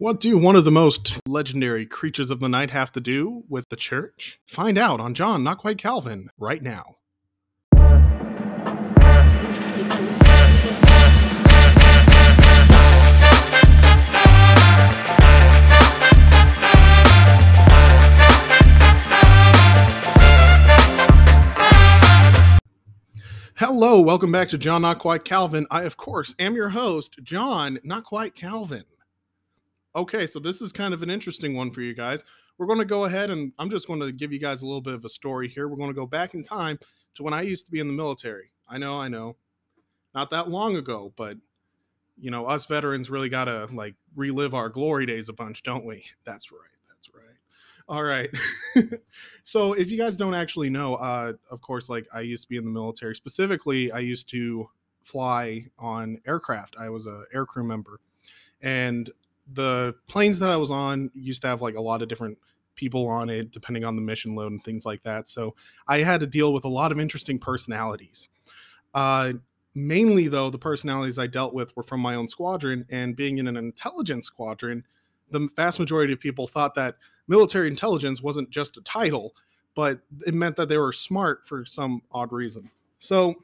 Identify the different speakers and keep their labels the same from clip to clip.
Speaker 1: What do one of the most legendary creatures of the night have to do with the church? Find out on John Not Quite Calvin right now. Hello, welcome back to John Not Quite Calvin. I, of course, am your host, John Not Quite Calvin. Okay, so this is kind of an interesting one for you guys. We're going to go ahead and I'm just going to give you guys a little bit of a story here. We're going to go back in time to when I used to be in the military. I know, I know. Not that long ago, but you know, us veterans really got to like relive our glory days a bunch, don't we? That's right. That's right. All right. so, if you guys don't actually know, uh of course like I used to be in the military. Specifically, I used to fly on aircraft. I was a aircrew member. And the planes that I was on used to have like a lot of different people on it, depending on the mission load and things like that. So I had to deal with a lot of interesting personalities. Uh, mainly, though, the personalities I dealt with were from my own squadron, and being in an intelligence squadron, the vast majority of people thought that military intelligence wasn't just a title, but it meant that they were smart for some odd reason. So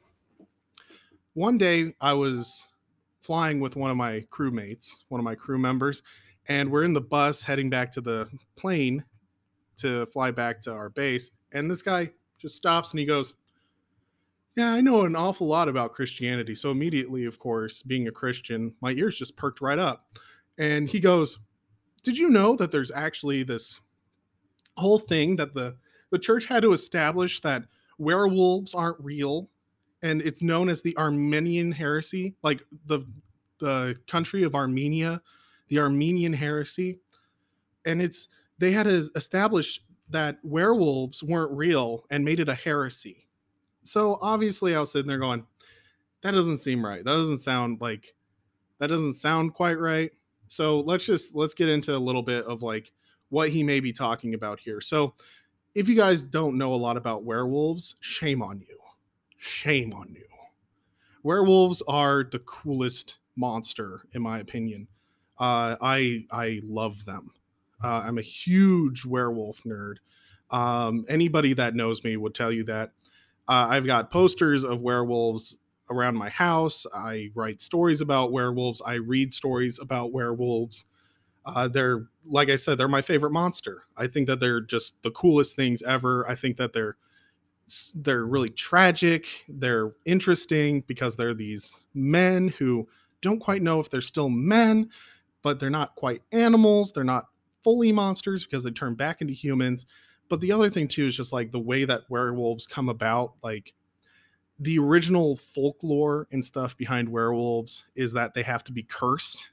Speaker 1: one day I was flying with one of my crewmates, one of my crew members, and we're in the bus heading back to the plane to fly back to our base. And this guy just stops and he goes, Yeah, I know an awful lot about Christianity. So immediately, of course, being a Christian, my ears just perked right up. And he goes, Did you know that there's actually this whole thing that the the church had to establish that werewolves aren't real and it's known as the Armenian heresy, like the the country of Armenia, the Armenian heresy, and it's they had to establish that werewolves weren't real and made it a heresy. So obviously, I was sitting there going, "That doesn't seem right. That doesn't sound like that doesn't sound quite right." So let's just let's get into a little bit of like what he may be talking about here. So if you guys don't know a lot about werewolves, shame on you Shame on you. Werewolves are the coolest monster, in my opinion. Uh, I I love them. Uh, I'm a huge werewolf nerd. Um, anybody that knows me would tell you that. Uh, I've got posters of werewolves around my house. I write stories about werewolves. I read stories about werewolves. Uh, they're like I said, they're my favorite monster. I think that they're just the coolest things ever. I think that they're they're really tragic. They're interesting because they're these men who don't quite know if they're still men, but they're not quite animals. They're not fully monsters because they turn back into humans. But the other thing too is just like the way that werewolves come about, like the original folklore and stuff behind werewolves is that they have to be cursed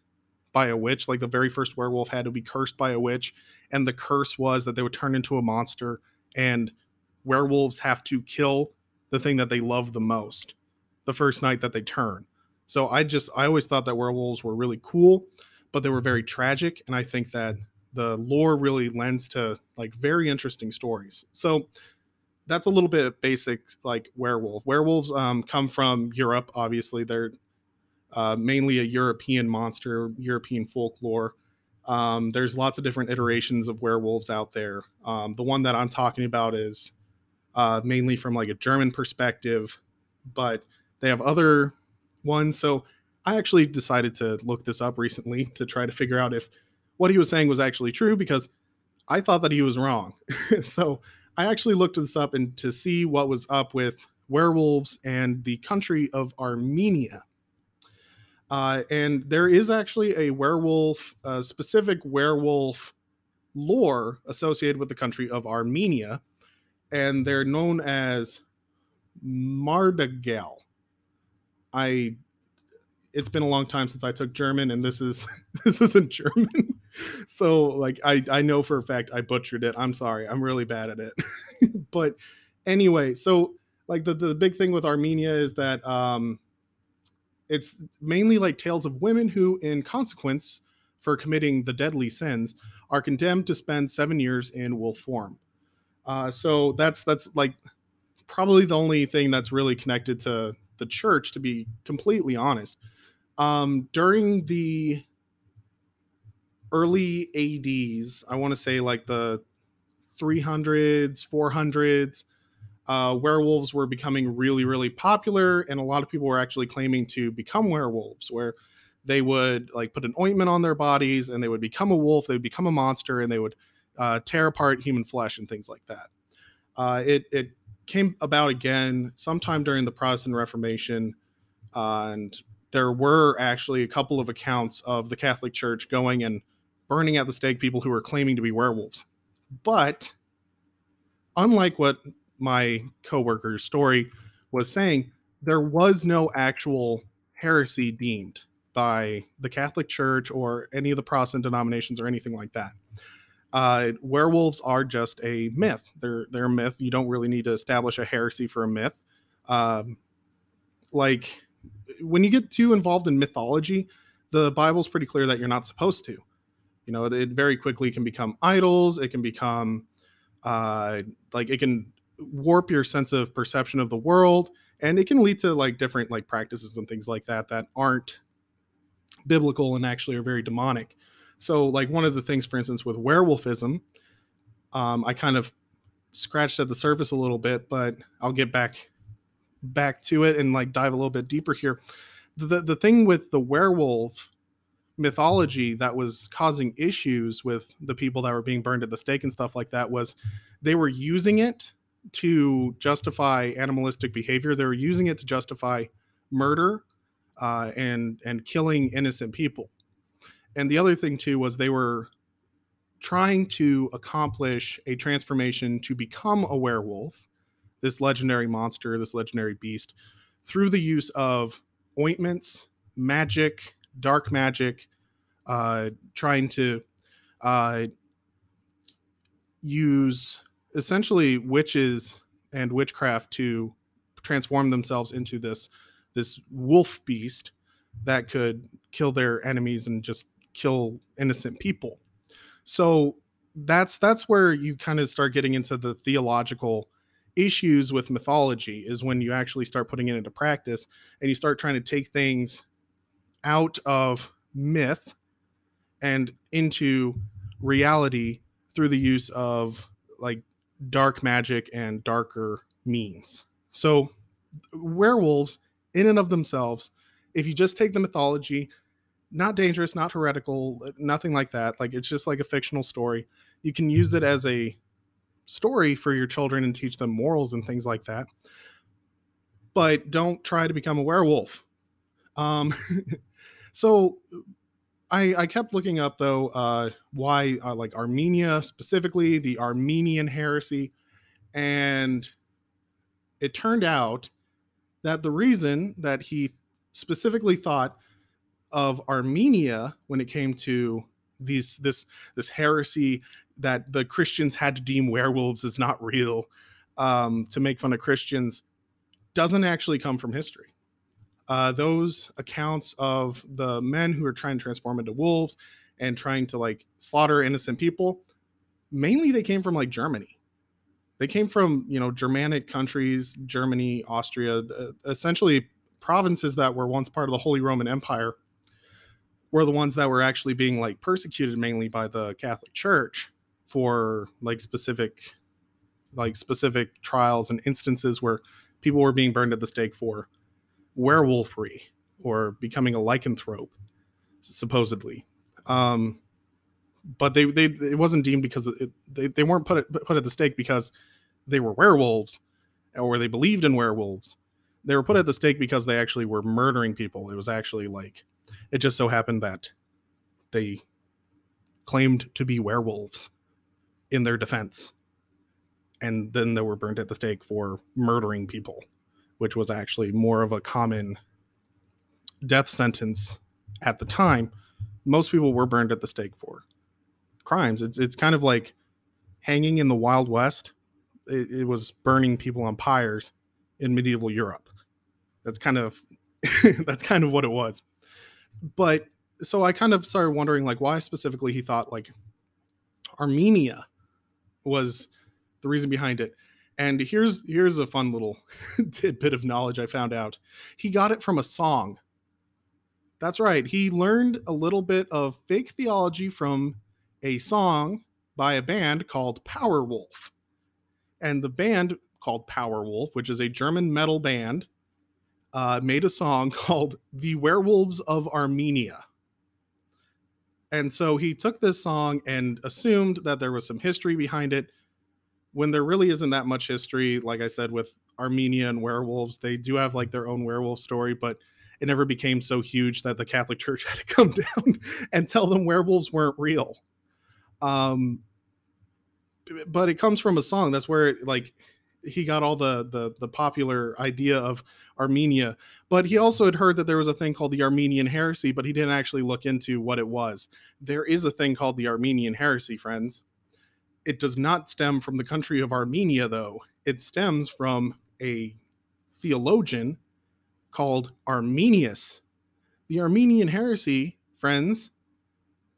Speaker 1: by a witch. Like the very first werewolf had to be cursed by a witch, and the curse was that they would turn into a monster and werewolves have to kill the thing that they love the most the first night that they turn. So I just I always thought that werewolves were really cool, but they were very tragic and I think that the lore really lends to like very interesting stories. So that's a little bit basic like werewolf. Werewolves um, come from Europe, obviously. They're uh, mainly a European monster, European folklore. Um, there's lots of different iterations of werewolves out there. Um, the one that I'm talking about is uh, mainly from like a German perspective, but they have other ones. So I actually decided to look this up recently to try to figure out if what he was saying was actually true because I thought that he was wrong. so I actually looked this up and to see what was up with werewolves and the country of Armenia. Uh, and there is actually a werewolf, a specific werewolf lore associated with the country of Armenia and they're known as Mardagal. I it's been a long time since I took German, and this is this isn't German. so like I I know for a fact I butchered it. I'm sorry. I'm really bad at it. but anyway, so like the the big thing with Armenia is that um it's mainly like tales of women who, in consequence for committing the deadly sins, are condemned to spend seven years in wolf form. Uh, so that's that's like probably the only thing that's really connected to the church, to be completely honest. Um, during the early ADs, I want to say like the 300s, 400s, uh, werewolves were becoming really, really popular, and a lot of people were actually claiming to become werewolves, where they would like put an ointment on their bodies and they would become a wolf, they would become a monster, and they would uh, tear apart human flesh and things like that. Uh, it it came about again sometime during the Protestant Reformation, uh, and there were actually a couple of accounts of the Catholic Church going and burning at the stake people who were claiming to be werewolves. But unlike what my coworker's story was saying, there was no actual heresy deemed by the Catholic Church or any of the Protestant denominations or anything like that. Uh, werewolves are just a myth. They're they're a myth. You don't really need to establish a heresy for a myth. Um, like when you get too involved in mythology, the Bible's pretty clear that you're not supposed to. You know, it very quickly can become idols. It can become uh, like it can warp your sense of perception of the world, and it can lead to like different like practices and things like that that aren't biblical and actually are very demonic. So, like one of the things, for instance, with werewolfism, um, I kind of scratched at the surface a little bit, but I'll get back back to it and like dive a little bit deeper here. The the thing with the werewolf mythology that was causing issues with the people that were being burned at the stake and stuff like that was they were using it to justify animalistic behavior. They were using it to justify murder uh, and and killing innocent people. And the other thing too was they were trying to accomplish a transformation to become a werewolf, this legendary monster, this legendary beast, through the use of ointments, magic, dark magic, uh, trying to uh, use essentially witches and witchcraft to transform themselves into this this wolf beast that could kill their enemies and just kill innocent people. So that's that's where you kind of start getting into the theological issues with mythology is when you actually start putting it into practice and you start trying to take things out of myth and into reality through the use of like dark magic and darker means. So werewolves in and of themselves, if you just take the mythology, not dangerous, not heretical, uh, nothing like that. Like it's just like a fictional story. You can use it as a story for your children and teach them morals and things like that. But don't try to become a werewolf. Um, so I, I kept looking up though uh, why uh, like Armenia specifically the Armenian heresy, and it turned out that the reason that he specifically thought of Armenia when it came to these this this heresy that the Christians had to deem werewolves as not real um, to make fun of Christians doesn't actually come from history. Uh, those accounts of the men who are trying to transform into wolves and trying to like slaughter innocent people, mainly they came from like Germany they came from you know germanic countries germany austria essentially provinces that were once part of the holy roman empire were the ones that were actually being like persecuted mainly by the catholic church for like specific like specific trials and instances where people were being burned at the stake for werewolfery or becoming a lycanthrope supposedly um but they they it wasn't deemed because it, they, they weren't put at, put at the stake because they were werewolves or they believed in werewolves. They were put at the stake because they actually were murdering people. It was actually like it just so happened that they claimed to be werewolves in their defense. And then they were burned at the stake for murdering people, which was actually more of a common death sentence at the time. Most people were burned at the stake for crimes. It's it's kind of like hanging in the Wild West it, it was burning people on pyres in medieval Europe. That's kind of that's kind of what it was. But so I kind of started wondering like why specifically he thought like Armenia was the reason behind it. And here's here's a fun little tidbit of knowledge I found out. He got it from a song That's right. He learned a little bit of fake theology from a song by a band called Powerwolf. And the band called Powerwolf, which is a German metal band, uh, made a song called The Werewolves of Armenia. And so he took this song and assumed that there was some history behind it when there really isn't that much history. Like I said, with Armenia and werewolves, they do have like their own werewolf story, but it never became so huge that the Catholic Church had to come down and tell them werewolves weren't real. Um, but it comes from a song. That's where like he got all the the the popular idea of Armenia. But he also had heard that there was a thing called the Armenian heresy, but he didn't actually look into what it was. There is a thing called the Armenian heresy, friends. It does not stem from the country of Armenia, though. It stems from a theologian called Arminius. The Arminian heresy, friends,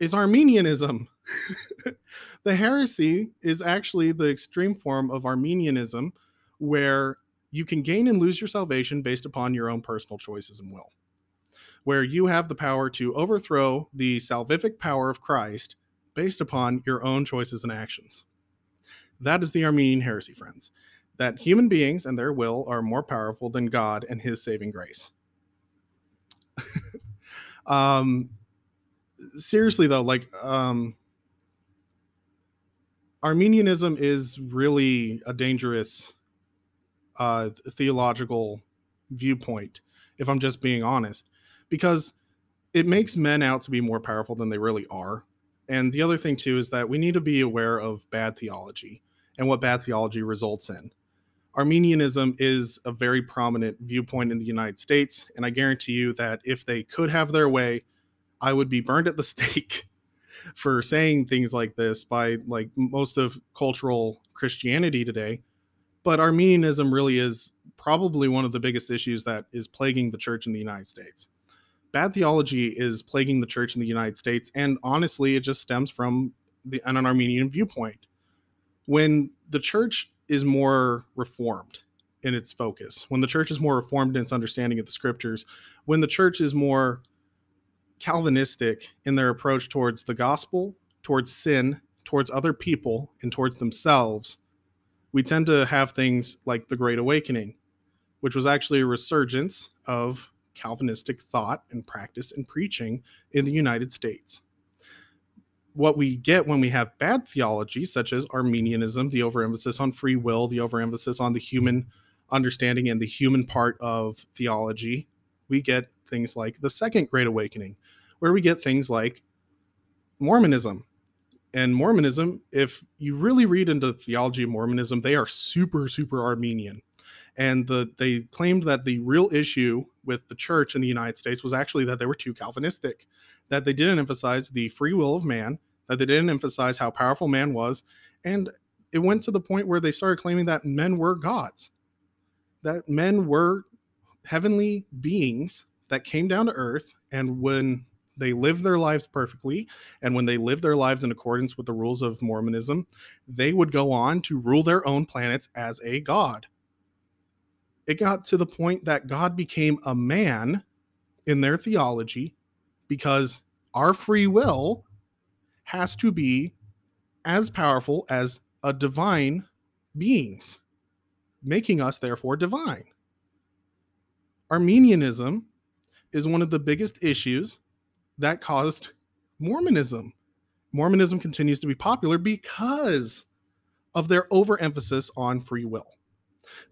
Speaker 1: is Arminianism. the heresy is actually the extreme form of Arminianism where you can gain and lose your salvation based upon your own personal choices and will. Where you have the power to overthrow the salvific power of Christ based upon your own choices and actions. That is the Arminian heresy, friends. That human beings and their will are more powerful than God and his saving grace. um, seriously, though, like, um, Arminianism is really a dangerous uh, theological viewpoint, if I'm just being honest, because it makes men out to be more powerful than they really are. And the other thing, too, is that we need to be aware of bad theology and what bad theology results in. Arminianism is a very prominent viewpoint in the United States, and I guarantee you that if they could have their way, I would be burned at the stake for saying things like this by like most of cultural Christianity today. But Arminianism really is probably one of the biggest issues that is plaguing the church in the United States. Bad theology is plaguing the church in the United States, and honestly, it just stems from the, an Arminian viewpoint. When the church is more reformed in its focus, when the church is more reformed in its understanding of the scriptures, when the church is more Calvinistic in their approach towards the gospel, towards sin, towards other people, and towards themselves, we tend to have things like the Great Awakening, which was actually a resurgence of Calvinistic thought and practice and preaching in the United States. What we get when we have bad theology, such as Arminianism, the overemphasis on free will, the overemphasis on the human understanding and the human part of theology, we get things like the Second Great Awakening, where we get things like Mormonism. And Mormonism, if you really read into the theology of Mormonism, they are super, super Arminian. And the, they claimed that the real issue with the church in the United States was actually that they were too Calvinistic, that they didn't emphasize the free will of man, that they didn't emphasize how powerful man was. And it went to the point where they started claiming that men were gods, that men were heavenly beings that came down to earth. And when they live their lives perfectly, and when they live their lives in accordance with the rules of Mormonism, they would go on to rule their own planets as a god. It got to the point that God became a man in their theology because our free will has to be as powerful as a divine beings, making us therefore divine. Arminianism is one of the biggest issues that caused Mormonism. Mormonism continues to be popular because of their overemphasis on free will,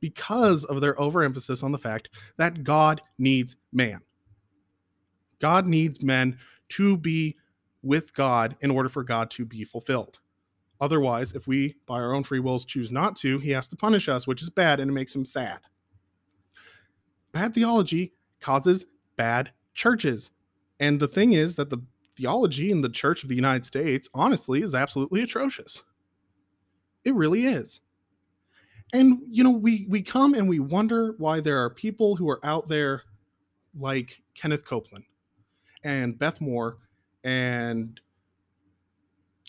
Speaker 1: because of their overemphasis on the fact that God needs man. God needs men to be with God in order for God to be fulfilled. Otherwise, if we, by our own free wills, choose not to, he has to punish us, which is bad and it makes him sad. Bad theology causes bad churches. And the thing is that the theology in the Church of the United States, honestly, is absolutely atrocious. It really is. And you know, we we come and we wonder why there are people who are out there like Kenneth Copeland and Beth Moore and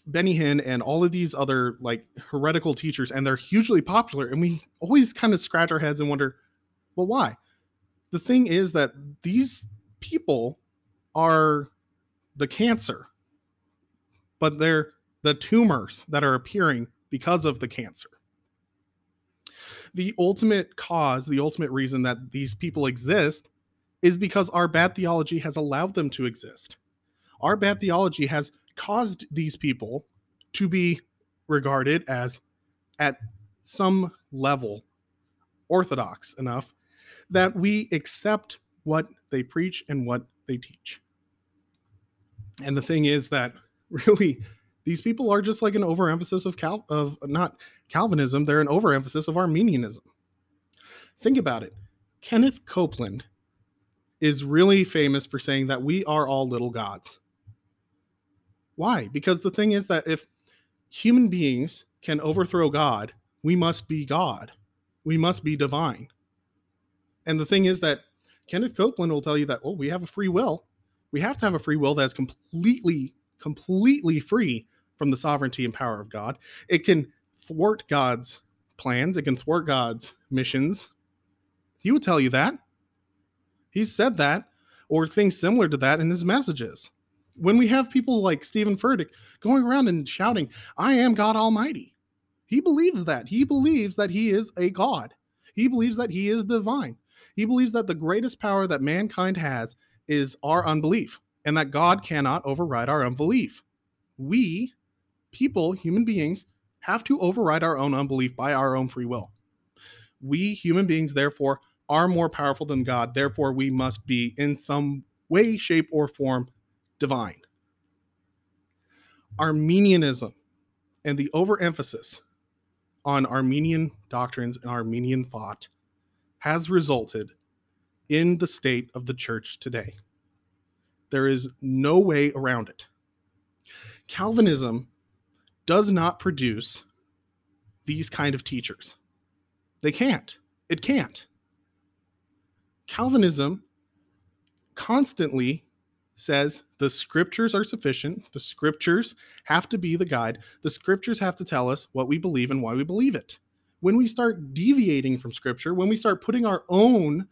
Speaker 1: Benny Hinn and all of these other like heretical teachers, and they're hugely popular. And we always kind of scratch our heads and wonder, well, why? The thing is that these people are the cancer, but they're the tumors that are appearing because of the cancer. The ultimate cause, the ultimate reason that these people exist is because our bad theology has allowed them to exist. Our bad theology has caused these people to be regarded as, at some level, orthodox enough that we accept what they preach and what they teach. And the thing is that really these people are just like an overemphasis of Cal of not Calvinism, they're an overemphasis of Arminianism. Think about it. Kenneth Copeland is really famous for saying that we are all little gods. Why? Because the thing is that if human beings can overthrow God, we must be God. We must be divine. And the thing is that Kenneth Copeland will tell you that, oh, we have a free will. We have to have a free will that's completely, completely free from the sovereignty and power of God. It can thwart God's plans, it can thwart God's missions. He would tell you that. He said that or things similar to that in his messages. When we have people like Steven Furtick going around and shouting, I am God Almighty, he believes that. He believes that he is a God. He believes that he is divine. He believes that the greatest power that mankind has is our unbelief and that God cannot override our unbelief. We, people, human beings, have to override our own unbelief by our own free will. We, human beings, therefore, are more powerful than God. Therefore, we must be in some way, shape, or form divine. Arminianism and the overemphasis on Arminian doctrines and Arminian thought has resulted in the state of the church today. There is no way around it. Calvinism does not produce these kind of teachers. They can't. It can't. Calvinism constantly says the scriptures are sufficient. The scriptures have to be the guide. The scriptures have to tell us what we believe and why we believe it. When we start deviating from scripture, when we start putting our own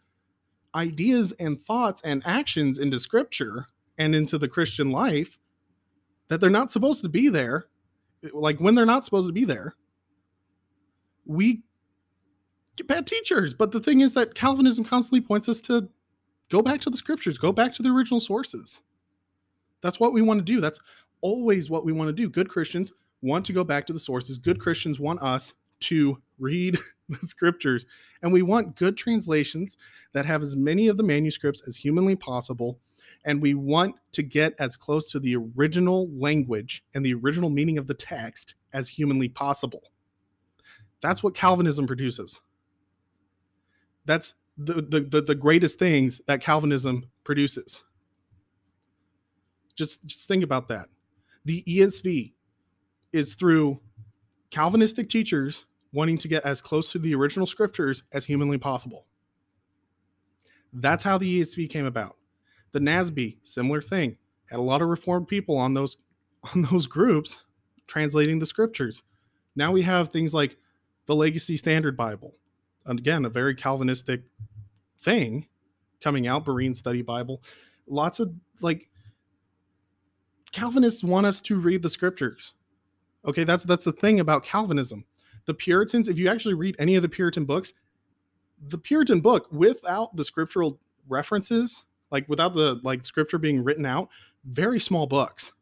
Speaker 1: ideas and thoughts and actions into scripture and into the Christian life that they're not supposed to be there, like when they're not supposed to be there, we get bad teachers. But the thing is that Calvinism constantly points us to go back to the scriptures, go back to the original sources. That's what we want to do. That's always what we want to do. Good Christians want to go back to the sources. Good Christians want us to read the scriptures. And we want good translations that have as many of the manuscripts as humanly possible. And we want to get as close to the original language and the original meaning of the text as humanly possible. That's what Calvinism produces. That's the, the, the, the greatest things that Calvinism produces. Just, just think about that. The ESV is through Calvinistic teachers wanting to get as close to the original scriptures as humanly possible. That's how the ESV came about. The NASB, similar thing, had a lot of reformed people on those on those groups translating the scriptures. Now we have things like the Legacy Standard Bible, and again, a very Calvinistic thing coming out, Berean Study Bible. Lots of like Calvinists want us to read the scriptures. Okay, that's that's the thing about Calvinism the Puritans, if you actually read any of the Puritan books, the Puritan book without the scriptural references, like without the like scripture being written out, very small books.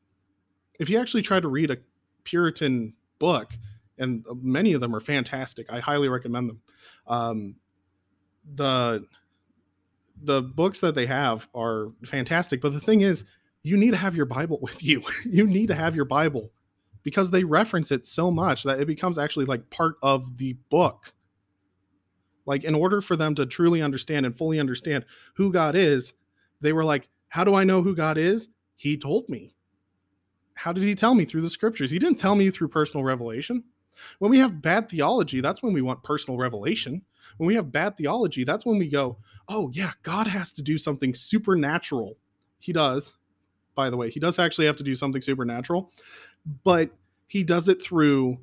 Speaker 1: If you actually try to read a Puritan book, and many of them are fantastic, I highly recommend them. Um, the the books that they have are fantastic, but the thing is, you need to have your Bible with you. you need to have your Bible because they reference it so much that it becomes actually like part of the book. Like, in order for them to truly understand and fully understand who God is, they were like, How do I know who God is? He told me. How did he tell me? Through the scriptures. He didn't tell me through personal revelation. When we have bad theology, that's when we want personal revelation. When we have bad theology, that's when we go, Oh, yeah, God has to do something supernatural. He does, by the way. He does actually have to do something supernatural but he does it through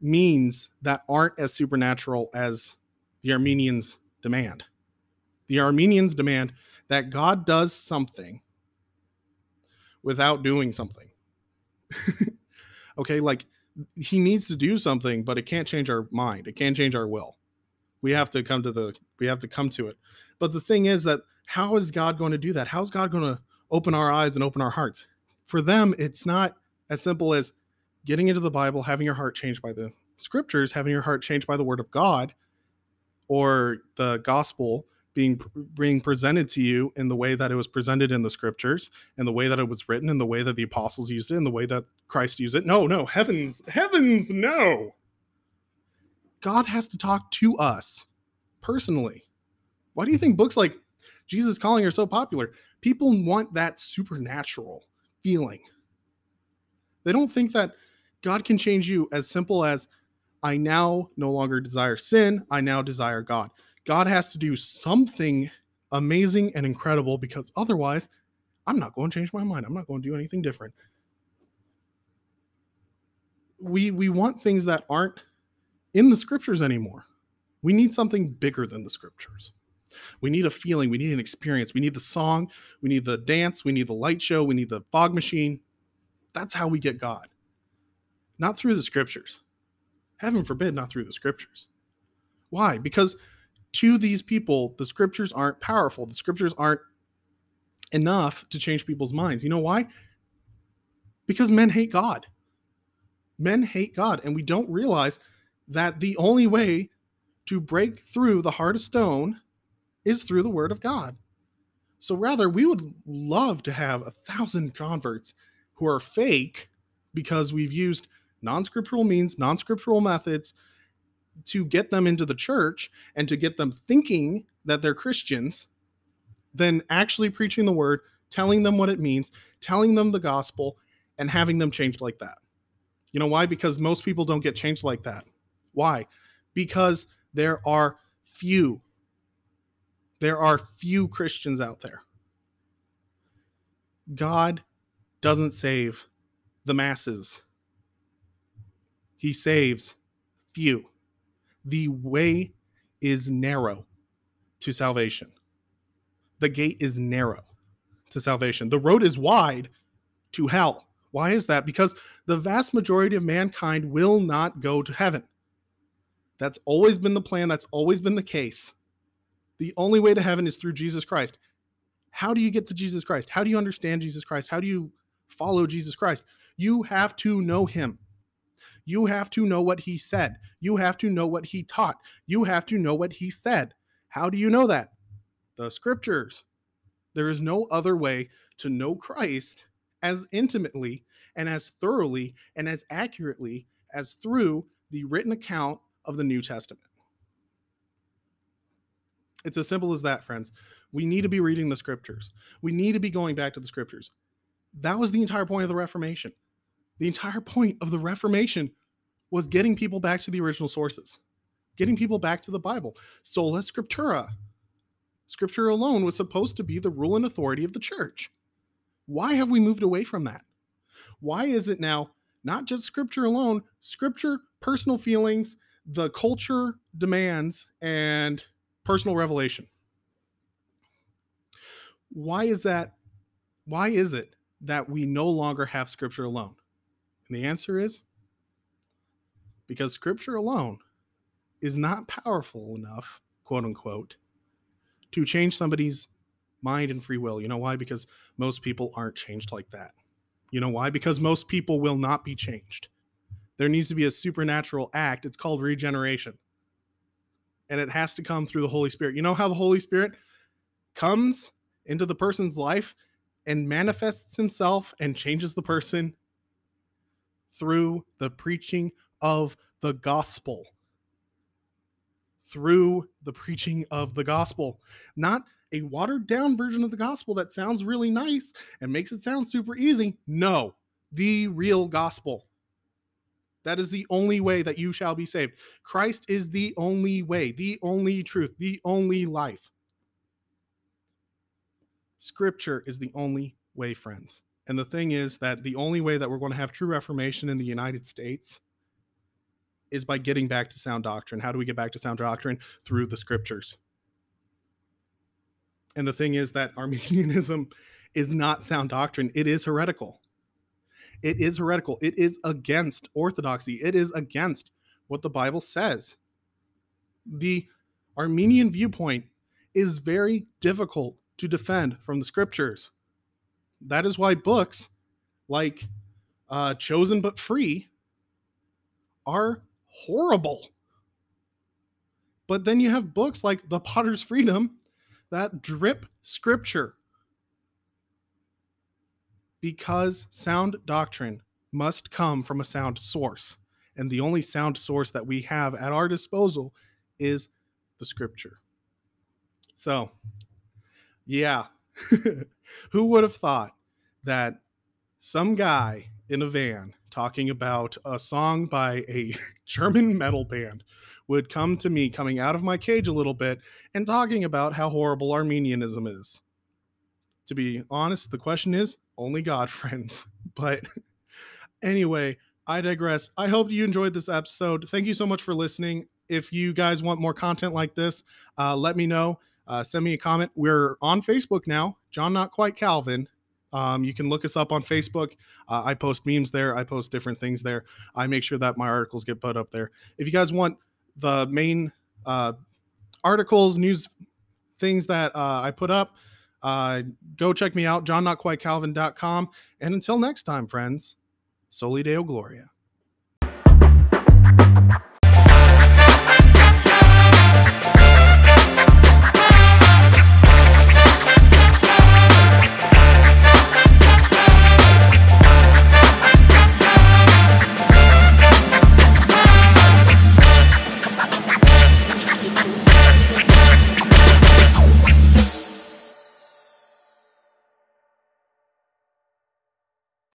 Speaker 1: means that aren't as supernatural as the Arminians demand. The Arminians demand that God does something without doing something. okay, like he needs to do something, but it can't change our mind. It can't change our will. We have to come to the we have to come to it. But the thing is that how is God going to do that? How is God going to open our eyes and open our hearts? For them, it's not as simple as getting into the Bible, having your heart changed by the scriptures, having your heart changed by the word of God, or the gospel being being presented to you in the way that it was presented in the scriptures, in the way that it was written, in the way that the apostles used it, in the way that Christ used it. No, no, heavens, heavens, no. God has to talk to us personally. Why do you think books like Jesus Calling are so popular? People want that supernatural feeling. They don't think that God can change you as simple as I now no longer desire sin, I now desire God. God has to do something amazing and incredible because otherwise, I'm not going to change my mind. I'm not going to do anything different. We we want things that aren't in the scriptures anymore. We need something bigger than the scriptures. We need a feeling, we need an experience, we need the song, we need the dance, we need the light show, we need the fog machine. That's how we get God. Not through the scriptures. Heaven forbid, not through the scriptures. Why? Because to these people, the scriptures aren't powerful. The scriptures aren't enough to change people's minds. You know why? Because men hate God. Men hate God. And we don't realize that the only way to break through the heart of stone is through the word of God. So rather, we would love to have a thousand converts who are fake because we've used non scriptural means, non scriptural methods to get them into the church and to get them thinking that they're Christians than actually preaching the word, telling them what it means, telling them the gospel, and having them changed like that. You know why? Because most people don't get changed like that. Why? Because there are few. There are few Christians out there. God doesn't save the masses, He saves few. The way is narrow to salvation, the gate is narrow to salvation. The road is wide to hell. Why is that? Because the vast majority of mankind will not go to heaven. That's always been the plan, that's always been the case. The only way to heaven is through Jesus Christ. How do you get to Jesus Christ? How do you understand Jesus Christ? How do you follow Jesus Christ? You have to know him. You have to know what he said. You have to know what he taught. You have to know what he said. How do you know that? The scriptures. There is no other way to know Christ as intimately and as thoroughly and as accurately as through the written account of the New Testament. It's as simple as that, friends. We need to be reading the scriptures. We need to be going back to the scriptures. That was the entire point of the Reformation. The entire point of the Reformation was getting people back to the original sources, getting people back to the Bible. Sola Scriptura. Scripture alone was supposed to be the rule and authority of the church. Why have we moved away from that? Why is it now not just scripture alone, scripture, personal feelings, the culture demands, and personal revelation? Why is that? Why is it that we no longer have scripture alone? And the answer is because scripture alone is not powerful enough, quote unquote, to change somebody's mind and free will. You know why? Because most people aren't changed like that. You know why? Because most people will not be changed. There needs to be a supernatural act. It's called regeneration. And it has to come through the Holy Spirit. You know how the Holy Spirit comes into the person's life and manifests himself and changes the person through the preaching of the gospel. Through the preaching of the gospel. Not a watered down version of the gospel that sounds really nice and makes it sound super easy. No, the real gospel. That is the only way that you shall be saved. Christ is the only way, the only truth, the only life. Scripture is the only way, friends. And the thing is that the only way that we're going to have true reformation in the United States is by getting back to sound doctrine. How do we get back to sound doctrine? Through the scriptures. And the thing is that Arminianism is not sound doctrine. It is heretical. It is heretical. It is against orthodoxy. It is against what the Bible says. The Arminian viewpoint is very difficult to defend from the scriptures. That is why books like uh, Chosen but Free are horrible. But then you have books like The Potter's Freedom that drip scripture. Because sound doctrine must come from a sound source. And the only sound source that we have at our disposal is the scripture. So, yeah, who would have thought that some guy in a van talking about a song by a German metal band would come to me coming out of my cage a little bit and talking about how horrible Arminianism is. To be honest, the question is only God, friends. But anyway, I digress. I hope you enjoyed this episode. Thank you so much for listening. If you guys want more content like this, uh, let me know. Uh, send me a comment. We're on Facebook now, John Not Quite Calvin. Um, you can look us up on Facebook. Uh, I post memes there. I post different things there. I make sure that my articles get put up there. If you guys want the main uh, articles, news, things that uh, I put up, uh, go check me out, johnnotquitecalvin.com. And until next time, friends, Soli Deo Gloria.